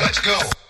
Let's go.